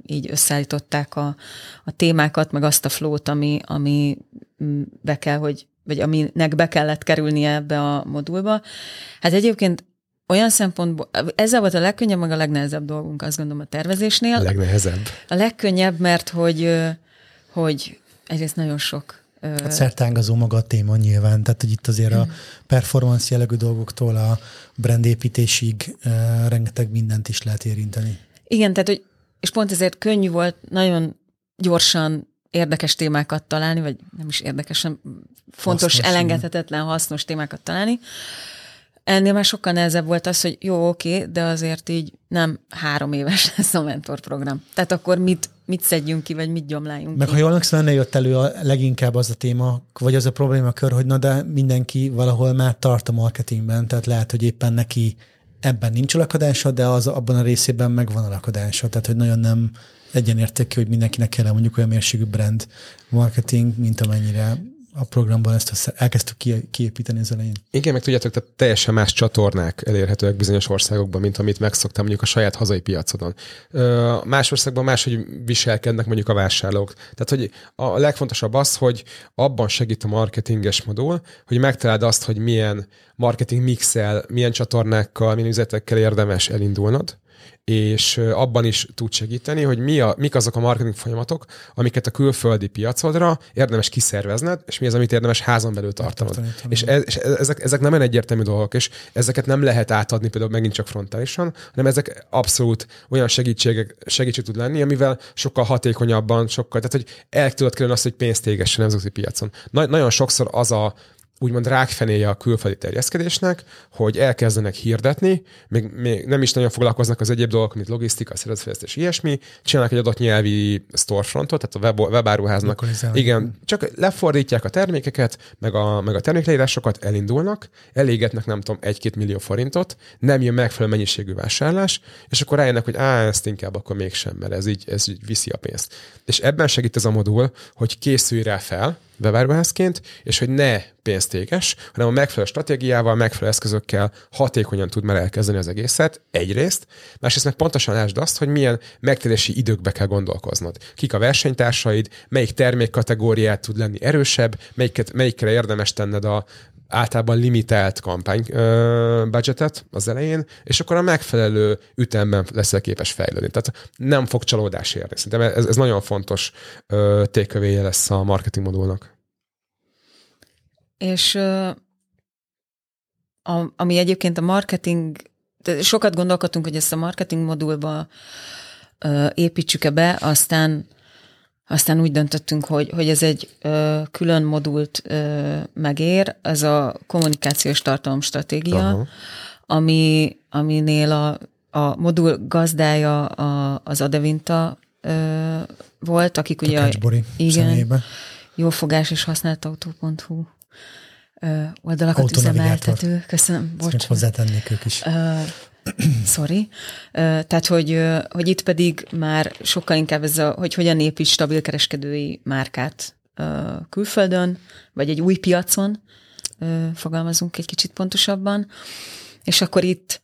így összeállították a, a témákat, meg azt a flót, ami, ami be kell, hogy vagy aminek be kellett kerülnie ebbe a modulba. Hát egyébként olyan szempontból, ezzel volt a legkönnyebb, meg a legnehezebb dolgunk, azt gondolom a tervezésnél. A legnehezebb. A legkönnyebb, mert hogy, hogy egyrészt nagyon sok Hát szertángazó maga a téma nyilván, tehát hogy itt azért a performance jellegű dolgoktól a brandépítésig rengeteg mindent is lehet érinteni. Igen, tehát hogy, és pont ezért könnyű volt nagyon gyorsan érdekes témákat találni, vagy nem is érdekes, hanem fontos, hasznos, elengedhetetlen, hasznos témákat találni. Ennél már sokkal nehezebb volt az, hogy jó, oké, de azért így nem három éves lesz a mentorprogram. Tehát akkor mit, mit szedjünk ki, vagy mit gyomláljunk Meg ki. ha jól emlékszem, ennél jött elő a leginkább az a téma, vagy az a problémakör, hogy na de mindenki valahol már tart a marketingben, tehát lehet, hogy éppen neki ebben nincs lakadása, de az abban a részében megvan a lakadása. Tehát, hogy nagyon nem egyenértékű, hogy mindenkinek kell mondjuk olyan mérségű brand marketing, mint amennyire a programban ezt elkezdtük kiépíteni az elején. Igen, meg tudjátok, tehát teljesen más csatornák elérhetőek bizonyos országokban, mint amit megszoktam mondjuk a saját hazai piacodon. Más országban máshogy viselkednek mondjuk a vásárlók. Tehát, hogy a legfontosabb az, hogy abban segít a marketinges modul, hogy megtaláld azt, hogy milyen marketing mixel, milyen csatornákkal, milyen üzletekkel érdemes elindulnod, és abban is tud segíteni, hogy mi a, mik azok a marketing folyamatok, amiket a külföldi piacodra érdemes kiszervezned, és mi az, amit érdemes házon belül tartanod. Tartani, és, ez, és ezek, ezek nem egyértelmű dolgok, és ezeket nem lehet átadni például megint csak frontálisan, hanem ezek abszolút olyan segítségek, segítség tud lenni, amivel sokkal hatékonyabban, sokkal, tehát hogy el tudod kerülni azt, hogy pénzt égessen nemzetközi piacon. Na, nagyon sokszor az a úgymond rákfenéje a külföldi terjeszkedésnek, hogy elkezdenek hirdetni, még, még nem is nagyon foglalkoznak az egyéb dolgok, mint logisztika, szervezetfejlesztés, ilyesmi, csinálnak egy adott nyelvi storefrontot, tehát a web, webáruháznak. Igen, csak lefordítják a termékeket, meg a, meg a termékleírásokat, elindulnak, elégetnek nem tudom, egy-két millió forintot, nem jön megfelelő mennyiségű vásárlás, és akkor rájönnek, hogy á, ezt inkább akkor mégsem, mert ez így, ez így viszi a pénzt. És ebben segít ez a modul, hogy készülj rá fel, webáruházként, és hogy ne pénztékes, hanem a megfelelő stratégiával, megfelelő eszközökkel hatékonyan tud már elkezdeni az egészet, egyrészt, másrészt meg pontosan lásd azt, hogy milyen megtérési időkbe kell gondolkoznod. Kik a versenytársaid, melyik termékkategóriát tud lenni erősebb, melyiket, melyikre érdemes tenned a általában limitált kampány budgetet az elején, és akkor a megfelelő ütemben leszel képes fejlődni. Tehát nem fog csalódás érni. Szerintem ez, ez nagyon fontos tékövéje lesz a marketing modulnak. És a, ami egyébként a marketing, sokat gondolkodtunk, hogy ezt a marketing modulba építsük-e be, aztán aztán úgy döntöttünk, hogy, hogy ez egy ö, külön modult ö, megér, ez a kommunikációs tartalomstratégia, Aha. ami, aminél a, a modul gazdája a, az Adevinta ö, volt, akik ugye... igen, személybe. jófogás és használt autó.hu oldalakat üzemeltető. Köszönöm, bocs. hozzátennék ők is. Sorry. Tehát, hogy, hogy itt pedig már sokkal inkább ez a, hogy hogyan épít stabil kereskedői márkát külföldön, vagy egy új piacon, fogalmazunk egy kicsit pontosabban. És akkor itt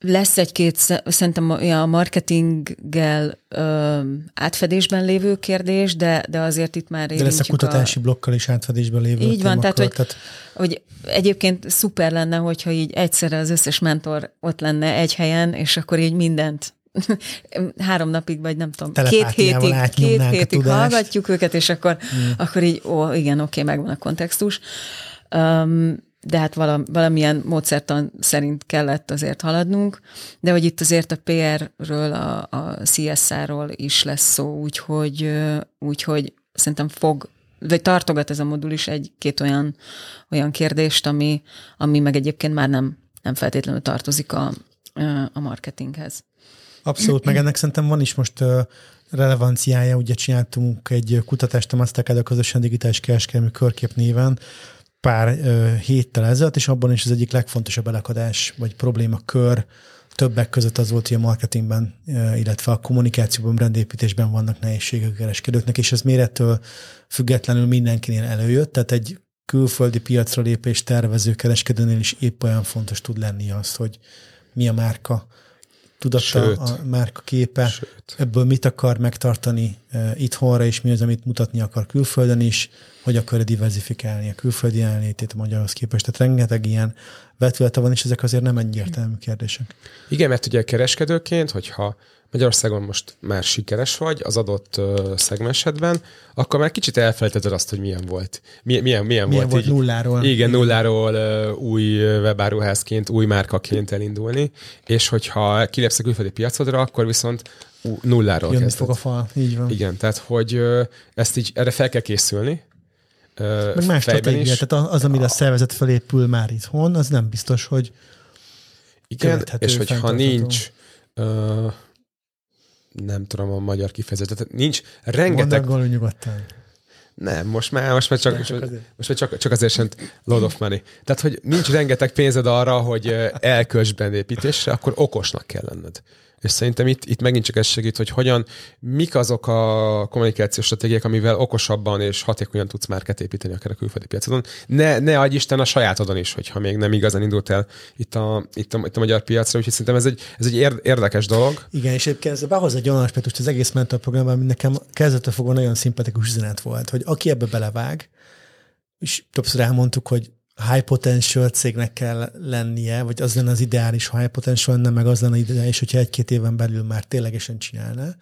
lesz egy-két, szerintem a marketinggel ö, átfedésben lévő kérdés, de, de azért itt már De lesz a kutatási a... blokkal is átfedésben lévő Így van, tehát hogy, tehát hogy egyébként szuper lenne, hogyha így egyszerre az összes mentor ott lenne egy helyen, és akkor így mindent három napig, vagy nem tudom, két hétig, két hétig hallgatjuk őket, és akkor, hmm. akkor így, ó, igen, oké, okay, megvan a kontextus. Um, de hát valamilyen módszertan szerint kellett azért haladnunk, de hogy itt azért a PR-ről, a, a CSR-ról is lesz szó, úgyhogy, úgyhogy szerintem fog, vagy tartogat ez a modul is egy-két olyan, olyan kérdést, ami, ami meg egyébként már nem, nem feltétlenül tartozik a, a marketinghez. Abszolút, meg ennek szerintem van is most relevanciája, ugye csináltunk egy kutatást a Mastercard a közösen digitális kereskedelmi körkép néven, pár ö, héttel ezelőtt, és abban is az egyik legfontosabb elakadás, vagy problémakör többek között az volt, hogy a marketingben, illetve a kommunikációban, brandépítésben vannak nehézségek a kereskedőknek, és ez mérettől függetlenül mindenkinél előjött, tehát egy külföldi piacra lépés tervező kereskedőnél is épp olyan fontos tud lenni az, hogy mi a márka tudata, Sőt. a márka képe, Sőt. ebből mit akar megtartani uh, itthonra, és mi az, amit mutatni akar külföldön is, hogy akar diversifikálni a külföldi jelenlétét a magyarhoz képest. Tehát rengeteg ilyen vetülete van, és ezek azért nem egyértelmű kérdések. Igen, mert ugye kereskedőként, hogyha Magyarországon most már sikeres vagy az adott uh, szegmensedben, akkor már kicsit elfelejtetted azt, hogy milyen volt. Milyen, milyen, milyen, milyen volt, volt nulláról. Igen, nulláról uh, új webáruházként, új márkaként elindulni, és hogyha kilépsz a külföldi piacodra, akkor viszont nulláról Jönni kezdett. fog a fal, így van. Igen, tehát hogy uh, ezt így, erre fel kell készülni, meg más stratégia, tehát az, amire a szervezet felépül már itthon, az nem biztos, hogy igen, és hogyha nincs uh, nem tudom a magyar kifejezetet, nincs rengeteg... Mondd nyugodtan. Nem, most már, most már, csak, csak most már csak, csak azért sem load of money. Tehát, hogy nincs rengeteg pénzed arra, hogy elkölts építésre, akkor okosnak kell lenned. És szerintem itt, itt megint csak ez segít, hogy hogyan, mik azok a kommunikációs stratégiák, amivel okosabban és hatékonyan tudsz márket építeni akár a külföldi piacodon. Ne, ne adj Isten a sajátodon is, hogyha még nem igazán indult el itt a, itt a, itt a magyar piacra, úgyhogy szerintem ez egy, ez egy érdekes dolog. Igen, és egyébként ez behoz egy olyan aspektust az egész mentor programban, ami nekem kezdetől fogva nagyon szimpatikus üzenet volt, hogy aki ebbe belevág, és többször elmondtuk, hogy high potential cégnek kell lennie, vagy az lenne az ideális, ha high potential lenne, meg az lenne ideális, hogyha egy-két éven belül már ténylegesen csinálná.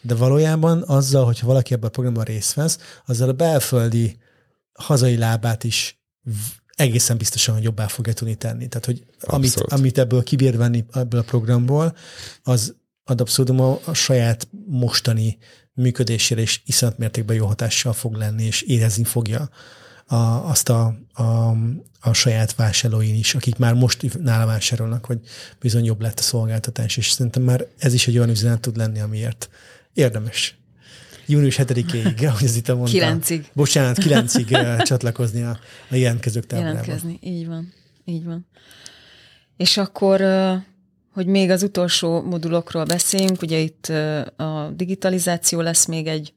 De valójában azzal, hogyha valaki ebben a programban részt vesz, azzal a belföldi hazai lábát is egészen biztosan jobbá fogja tudni tenni. Tehát, hogy amit, amit ebből kibír venni ebből a programból, az ad abszolút a, a saját mostani működésére is iszonyat mértékben jó hatással fog lenni, és érezni fogja a, azt a, a, a saját vásárlóin is, akik már most nála vásárolnak, hogy bizony jobb lett a szolgáltatás, és szerintem már ez is egy olyan üzenet tud lenni, amiért érdemes június 7-ig, ahogy ez itt mondta. Kilencig. Bocsánat, kilencig csatlakozni a, a jelentkezők táblába. Jelentkezni, így van. Így van. És akkor, hogy még az utolsó modulokról beszéljünk, ugye itt a digitalizáció lesz még egy,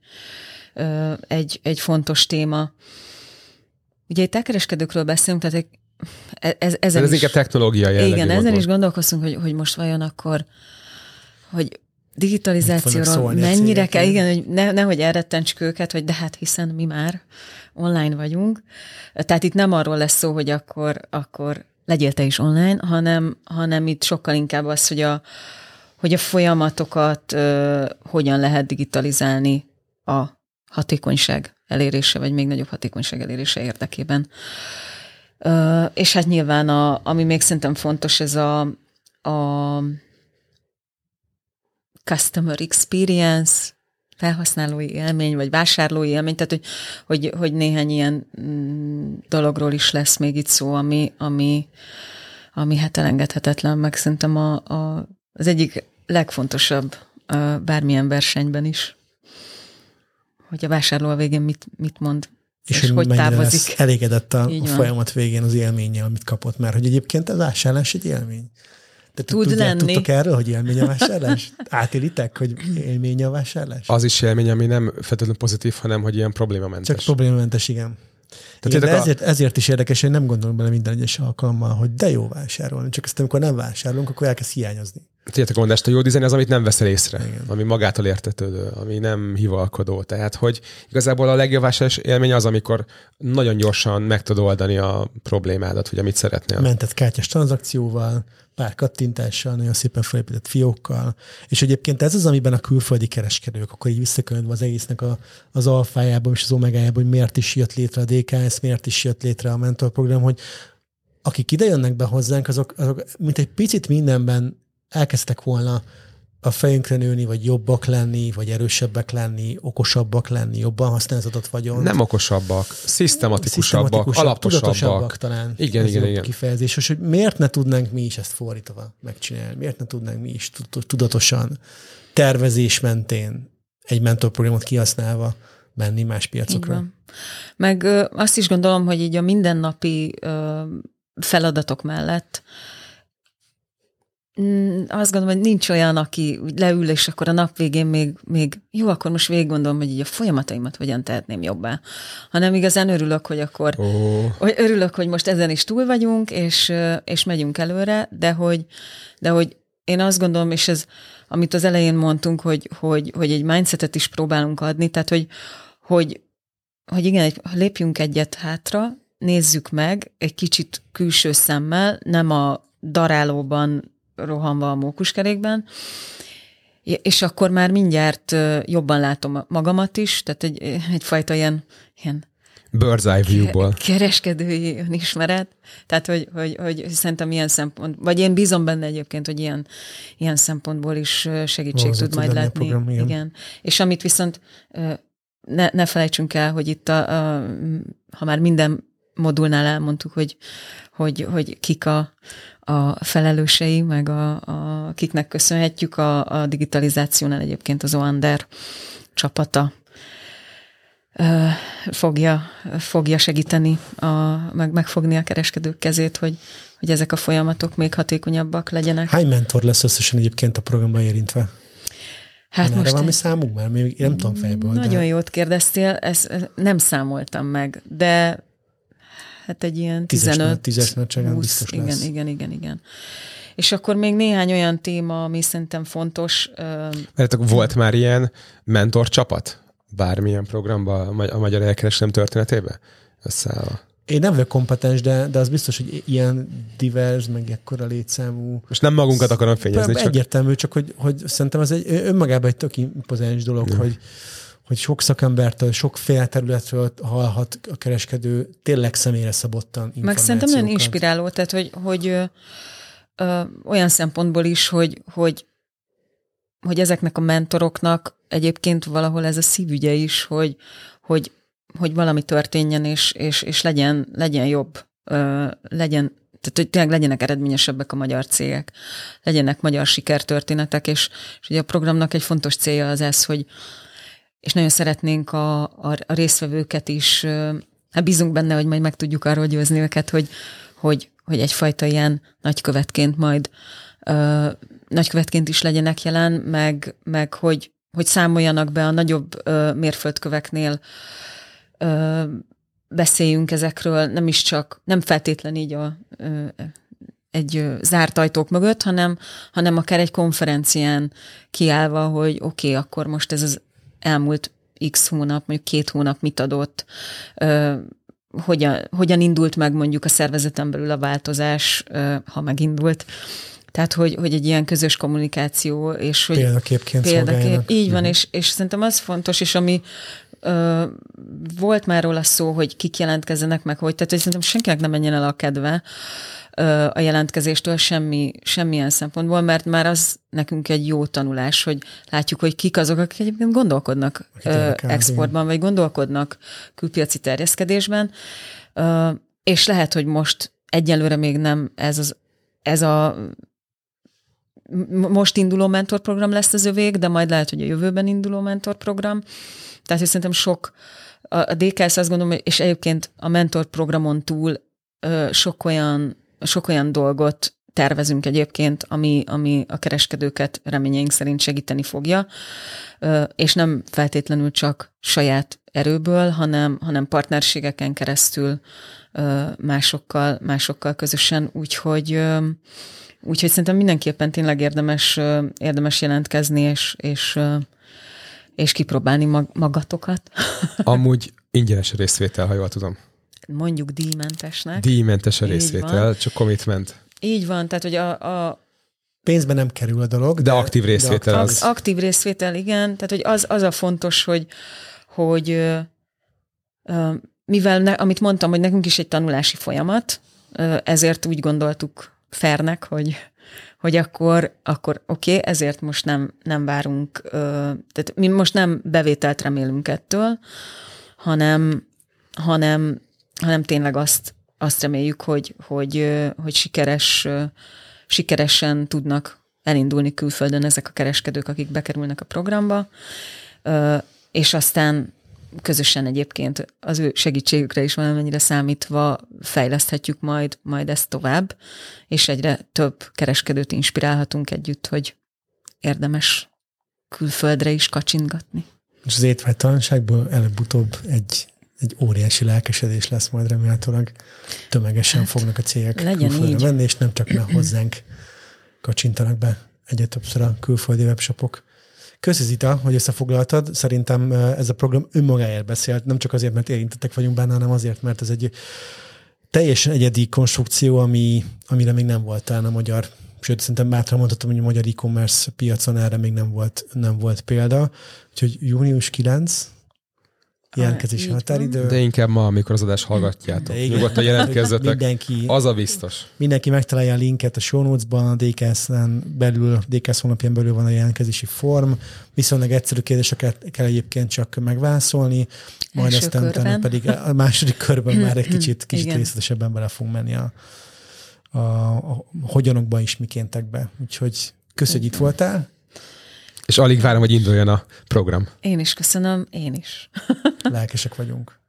egy, egy fontos téma. Ugye itt elkereskedőkről beszélünk, tehát e, ez, ezen ez is, inkább technológia jellegű. Igen, ezen is gondolkoztunk, hogy, hogy most vajon akkor, hogy digitalizációról mennyire kell, igen, hogy ne, nehogy elrettentsük őket, hogy de hát hiszen mi már online vagyunk. Tehát itt nem arról lesz szó, hogy akkor, akkor legyél te is online, hanem, hanem itt sokkal inkább az, hogy a, hogy a folyamatokat ö, hogyan lehet digitalizálni a hatékonyság elérése, vagy még nagyobb hatékonyság elérése érdekében. És hát nyilván, a, ami még szerintem fontos, ez a, a customer experience, felhasználói élmény, vagy vásárlói élmény, tehát hogy, hogy, hogy néhány ilyen mm, dologról is lesz még itt szó, ami, ami, ami hát elengedhetetlen, meg szerintem a, a, az egyik legfontosabb bármilyen versenyben is, hogy a vásárló a végén mit, mit mond, és, és hogy, távozik. elégedett a, a folyamat végén az élménye, amit kapott, mert hogy egyébként a vásárlás egy élmény. Te tud tudják, lenni. Tudtok erről, hogy élmény a vásárlás? Átélitek, hogy élmény a vásárlás? Az is élmény, ami nem feltétlenül pozitív, hanem hogy ilyen problémamentes. Csak problémamentes, igen. Tehát igen, de ezért, a... ezért is érdekes, hogy nem gondolom bele minden egyes alkalommal, hogy de jó vásárolni, csak ezt amikor nem vásárolunk, akkor elkezd hiányozni. Tudjátok, a mondást, a jó dizájn az, amit nem veszel észre, Igen. ami magától értetődő, ami nem hivalkodó. Tehát, hogy igazából a legjobb vásárlás élmény az, amikor nagyon gyorsan meg tudod oldani a problémádat, hogy amit szeretnél. Mentett kártyás tranzakcióval, pár kattintással, nagyon szépen felépített fiókkal. És egyébként ez az, amiben a külföldi kereskedők, akkor így visszakönyvve az egésznek a, az alfájában és az omegájában, hogy miért is jött létre a DKS, miért is jött létre a mentorprogram, hogy akik ide jönnek be hozzánk, azok, azok mint egy picit mindenben elkezdtek volna a fejünkre nőni, vagy jobbak lenni, vagy erősebbek lenni, okosabbak lenni, jobban használni az adott vagyon. Nem okosabbak, szisztematikusabbak, alaposabbak. talán. Igen, igen, igen. Kifejezés, és hogy miért ne tudnánk mi is ezt fordítva megcsinálni? Miért ne tudnánk mi is tudatosan, tervezés mentén egy mentorprogramot kihasználva menni más piacokra? Meg ö, azt is gondolom, hogy így a mindennapi ö, feladatok mellett azt gondolom, hogy nincs olyan, aki leül, és akkor a nap végén még, még jó, akkor most végig gondolom, hogy így a folyamataimat hogyan tehetném jobbá. Hanem igazán örülök, hogy akkor oh. hogy örülök, hogy most ezen is túl vagyunk, és, és megyünk előre, de hogy, de hogy én azt gondolom, és ez, amit az elején mondtunk, hogy, hogy, hogy egy mindsetet is próbálunk adni, tehát hogy, hogy, hogy igen, egy, lépjünk egyet hátra, nézzük meg egy kicsit külső szemmel, nem a darálóban rohanva a mókuskerékben, és akkor már mindjárt jobban látom magamat is, tehát egy, egyfajta ilyen, ilyen Bird's eye view-ból. Kereskedői önismeret. Tehát, hogy, hogy, hogy szerintem ilyen szempont, vagy én bízom benne egyébként, hogy ilyen, ilyen szempontból is segítség Valószínű tud majd letni. Program, igen. igen. És amit viszont ne, ne felejtsünk el, hogy itt, a, a, ha már minden modulnál elmondtuk, hogy, hogy, hogy kik a, a felelősei, meg a, a kiknek köszönhetjük a, a digitalizációnál egyébként az Oander csapata fogja, fogja segíteni, a, meg, megfogni a kereskedők kezét, hogy, hogy ezek a folyamatok még hatékonyabbak legyenek. Hány mentor lesz összesen egyébként a programban érintve? Hát Van most valami számunk már? Még nem tudom fejből. Nagyon de... jót kérdeztél, ezt nem számoltam meg, de hát egy ilyen 15 tízes 20, biztos igen, lesz. igen, igen, igen. És akkor még néhány olyan téma, ami szerintem fontos. Mert volt már ilyen mentor csapat? Bármilyen programban a magyar elkereskedelem történetében? Összeállva. én nem vagyok kompetens, de, de az biztos, hogy ilyen divers, meg ekkora létszámú. Most nem magunkat akarom fényezni, csak... Egyértelmű, csak hogy, hogy szerintem az egy önmagában egy tök impozens dolog, ja. hogy, hogy sok szakembertől, sok fél területről hallhat a kereskedő tényleg személyre szabottan Meg szerintem nagyon inspiráló, tehát hogy, hogy ö, ö, olyan szempontból is, hogy, hogy hogy ezeknek a mentoroknak egyébként valahol ez a szívügye is, hogy, hogy, hogy valami történjen, és, és, és legyen, legyen jobb, ö, legyen, tehát hogy tényleg legyenek eredményesebbek a magyar cégek, legyenek magyar sikertörténetek, és, és ugye a programnak egy fontos célja az ez, hogy és nagyon szeretnénk a, a, a résztvevőket is, hát bízunk benne, hogy majd meg tudjuk arról győzni őket, hogy, hogy, hogy egyfajta ilyen nagykövetként majd ö, nagykövetként is legyenek jelen, meg, meg hogy, hogy számoljanak be a nagyobb ö, mérföldköveknél, ö, beszéljünk ezekről, nem is csak, nem feltétlen így a, ö, egy ö, zárt ajtók mögött, hanem, hanem akár egy konferencián kiállva, hogy oké, okay, akkor most ez az elmúlt x hónap, mondjuk két hónap mit adott, hogyan, hogyan indult meg mondjuk a szervezeten belül a változás, ha megindult, tehát, hogy, hogy egy ilyen közös kommunikáció, és hogy példaképként példakép, Így van, uh-huh. és, és szerintem az fontos, és ami ö, volt már róla szó, hogy kik jelentkezzenek meg, hogy, tehát hogy szerintem senkinek nem menjen el a kedve a jelentkezéstől semmi, semmilyen szempontból, mert már az nekünk egy jó tanulás, hogy látjuk, hogy kik azok, akik egyébként gondolkodnak ö, exportban, vagy gondolkodnak külpiaci terjeszkedésben, és lehet, hogy most egyelőre még nem ez az ez a most induló mentorprogram lesz az övék, de majd lehet, hogy a jövőben induló mentorprogram. Tehát szerintem sok, a DKS azt gondolom, és egyébként a mentorprogramon túl sok olyan, sok olyan dolgot tervezünk egyébként, ami, ami a kereskedőket reményeink szerint segíteni fogja, és nem feltétlenül csak saját erőből, hanem, hanem partnerségeken keresztül másokkal, másokkal közösen, úgyhogy Úgyhogy szerintem mindenképpen tényleg érdemes, érdemes jelentkezni, és, és, és kipróbálni mag, magatokat. Amúgy ingyenes részvétel, ha jól tudom. Mondjuk díjmentesnek. Díjmentes a részvétel, csak commitment. Így van, tehát hogy a, a pénzben nem kerül a dolog. De, de aktív részvétel de aktív, az. Aktív részvétel, igen. Tehát, hogy az, az a fontos, hogy, hogy mivel, ne, amit mondtam, hogy nekünk is egy tanulási folyamat, ezért úgy gondoltuk fernek, hogy, hogy akkor, akkor oké, okay, ezért most nem, nem várunk, tehát mi most nem bevételt remélünk ettől, hanem, hanem, hanem tényleg azt, azt reméljük, hogy, hogy, hogy sikeres, sikeresen tudnak elindulni külföldön ezek a kereskedők, akik bekerülnek a programba, és aztán közösen egyébként az ő segítségükre is valamennyire számítva fejleszthetjük majd, majd ezt tovább, és egyre több kereskedőt inspirálhatunk együtt, hogy érdemes külföldre is kacsingatni. És az étvágytalanságból előbb-utóbb egy, egy óriási lelkesedés lesz majd remélhetőleg. Tömegesen hát, fognak a cégek legyen külföldre így. menni, és nem csak ne hozzánk kacsintanak be egyre többször a külföldi webshopok. Köszi Zita, hogy összefoglaltad. Szerintem ez a program önmagáért beszélt, nem csak azért, mert érintettek vagyunk benne, hanem azért, mert ez egy teljesen egyedi konstrukció, ami, amire még nem volt talán a magyar sőt, szerintem bátran mondhatom, hogy a magyar e-commerce piacon erre még nem volt, nem volt példa. Úgyhogy június 9, jelentkezési határidő. De inkább ma, amikor az adást hallgatjátok. Nyugodtan jelentkezzetek. Mindenki, az a biztos. Mindenki megtalálja a linket a show notes-ban, a DKS-en belül, DKS honlapján belül van a jelentkezési form. Viszonylag egyszerű kérdéseket kell egyébként csak megválaszolni, majd Első aztán utána pedig a második körben már egy kicsit, kicsit részletesebben bele fogunk menni a, a, a hogyanokba is mikéntekbe. Úgyhogy köszönjük, hogy itt voltál és alig várom, hogy induljon a program. Én is köszönöm, én is. Lelkesek vagyunk.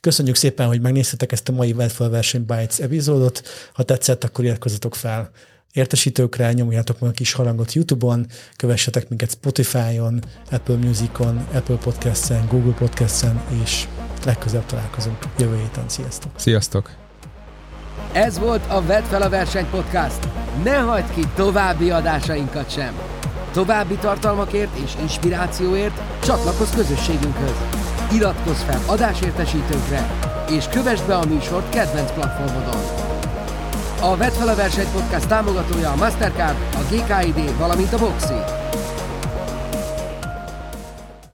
Köszönjük szépen, hogy megnéztetek ezt a mai Webfel Verseny Bytes epizódot. Ha tetszett, akkor iratkozzatok fel értesítőkre, nyomjátok meg a kis harangot YouTube-on, kövessetek minket Spotify-on, Apple Music-on, Apple Podcast-en, Google Podcast-en, és legközelebb találkozunk jövő héten. Sziasztok! Sziasztok! Ez volt a Vedd fel a verseny podcast. Ne hagyd ki további adásainkat sem! További tartalmakért és inspirációért csatlakozz közösségünkhöz! Iratkozz fel adásértesítőkre, és kövessd be a műsort kedvenc platformodon. A Vedd fel a verseny podcast támogatója a Mastercard, a GKID, valamint a Boxy.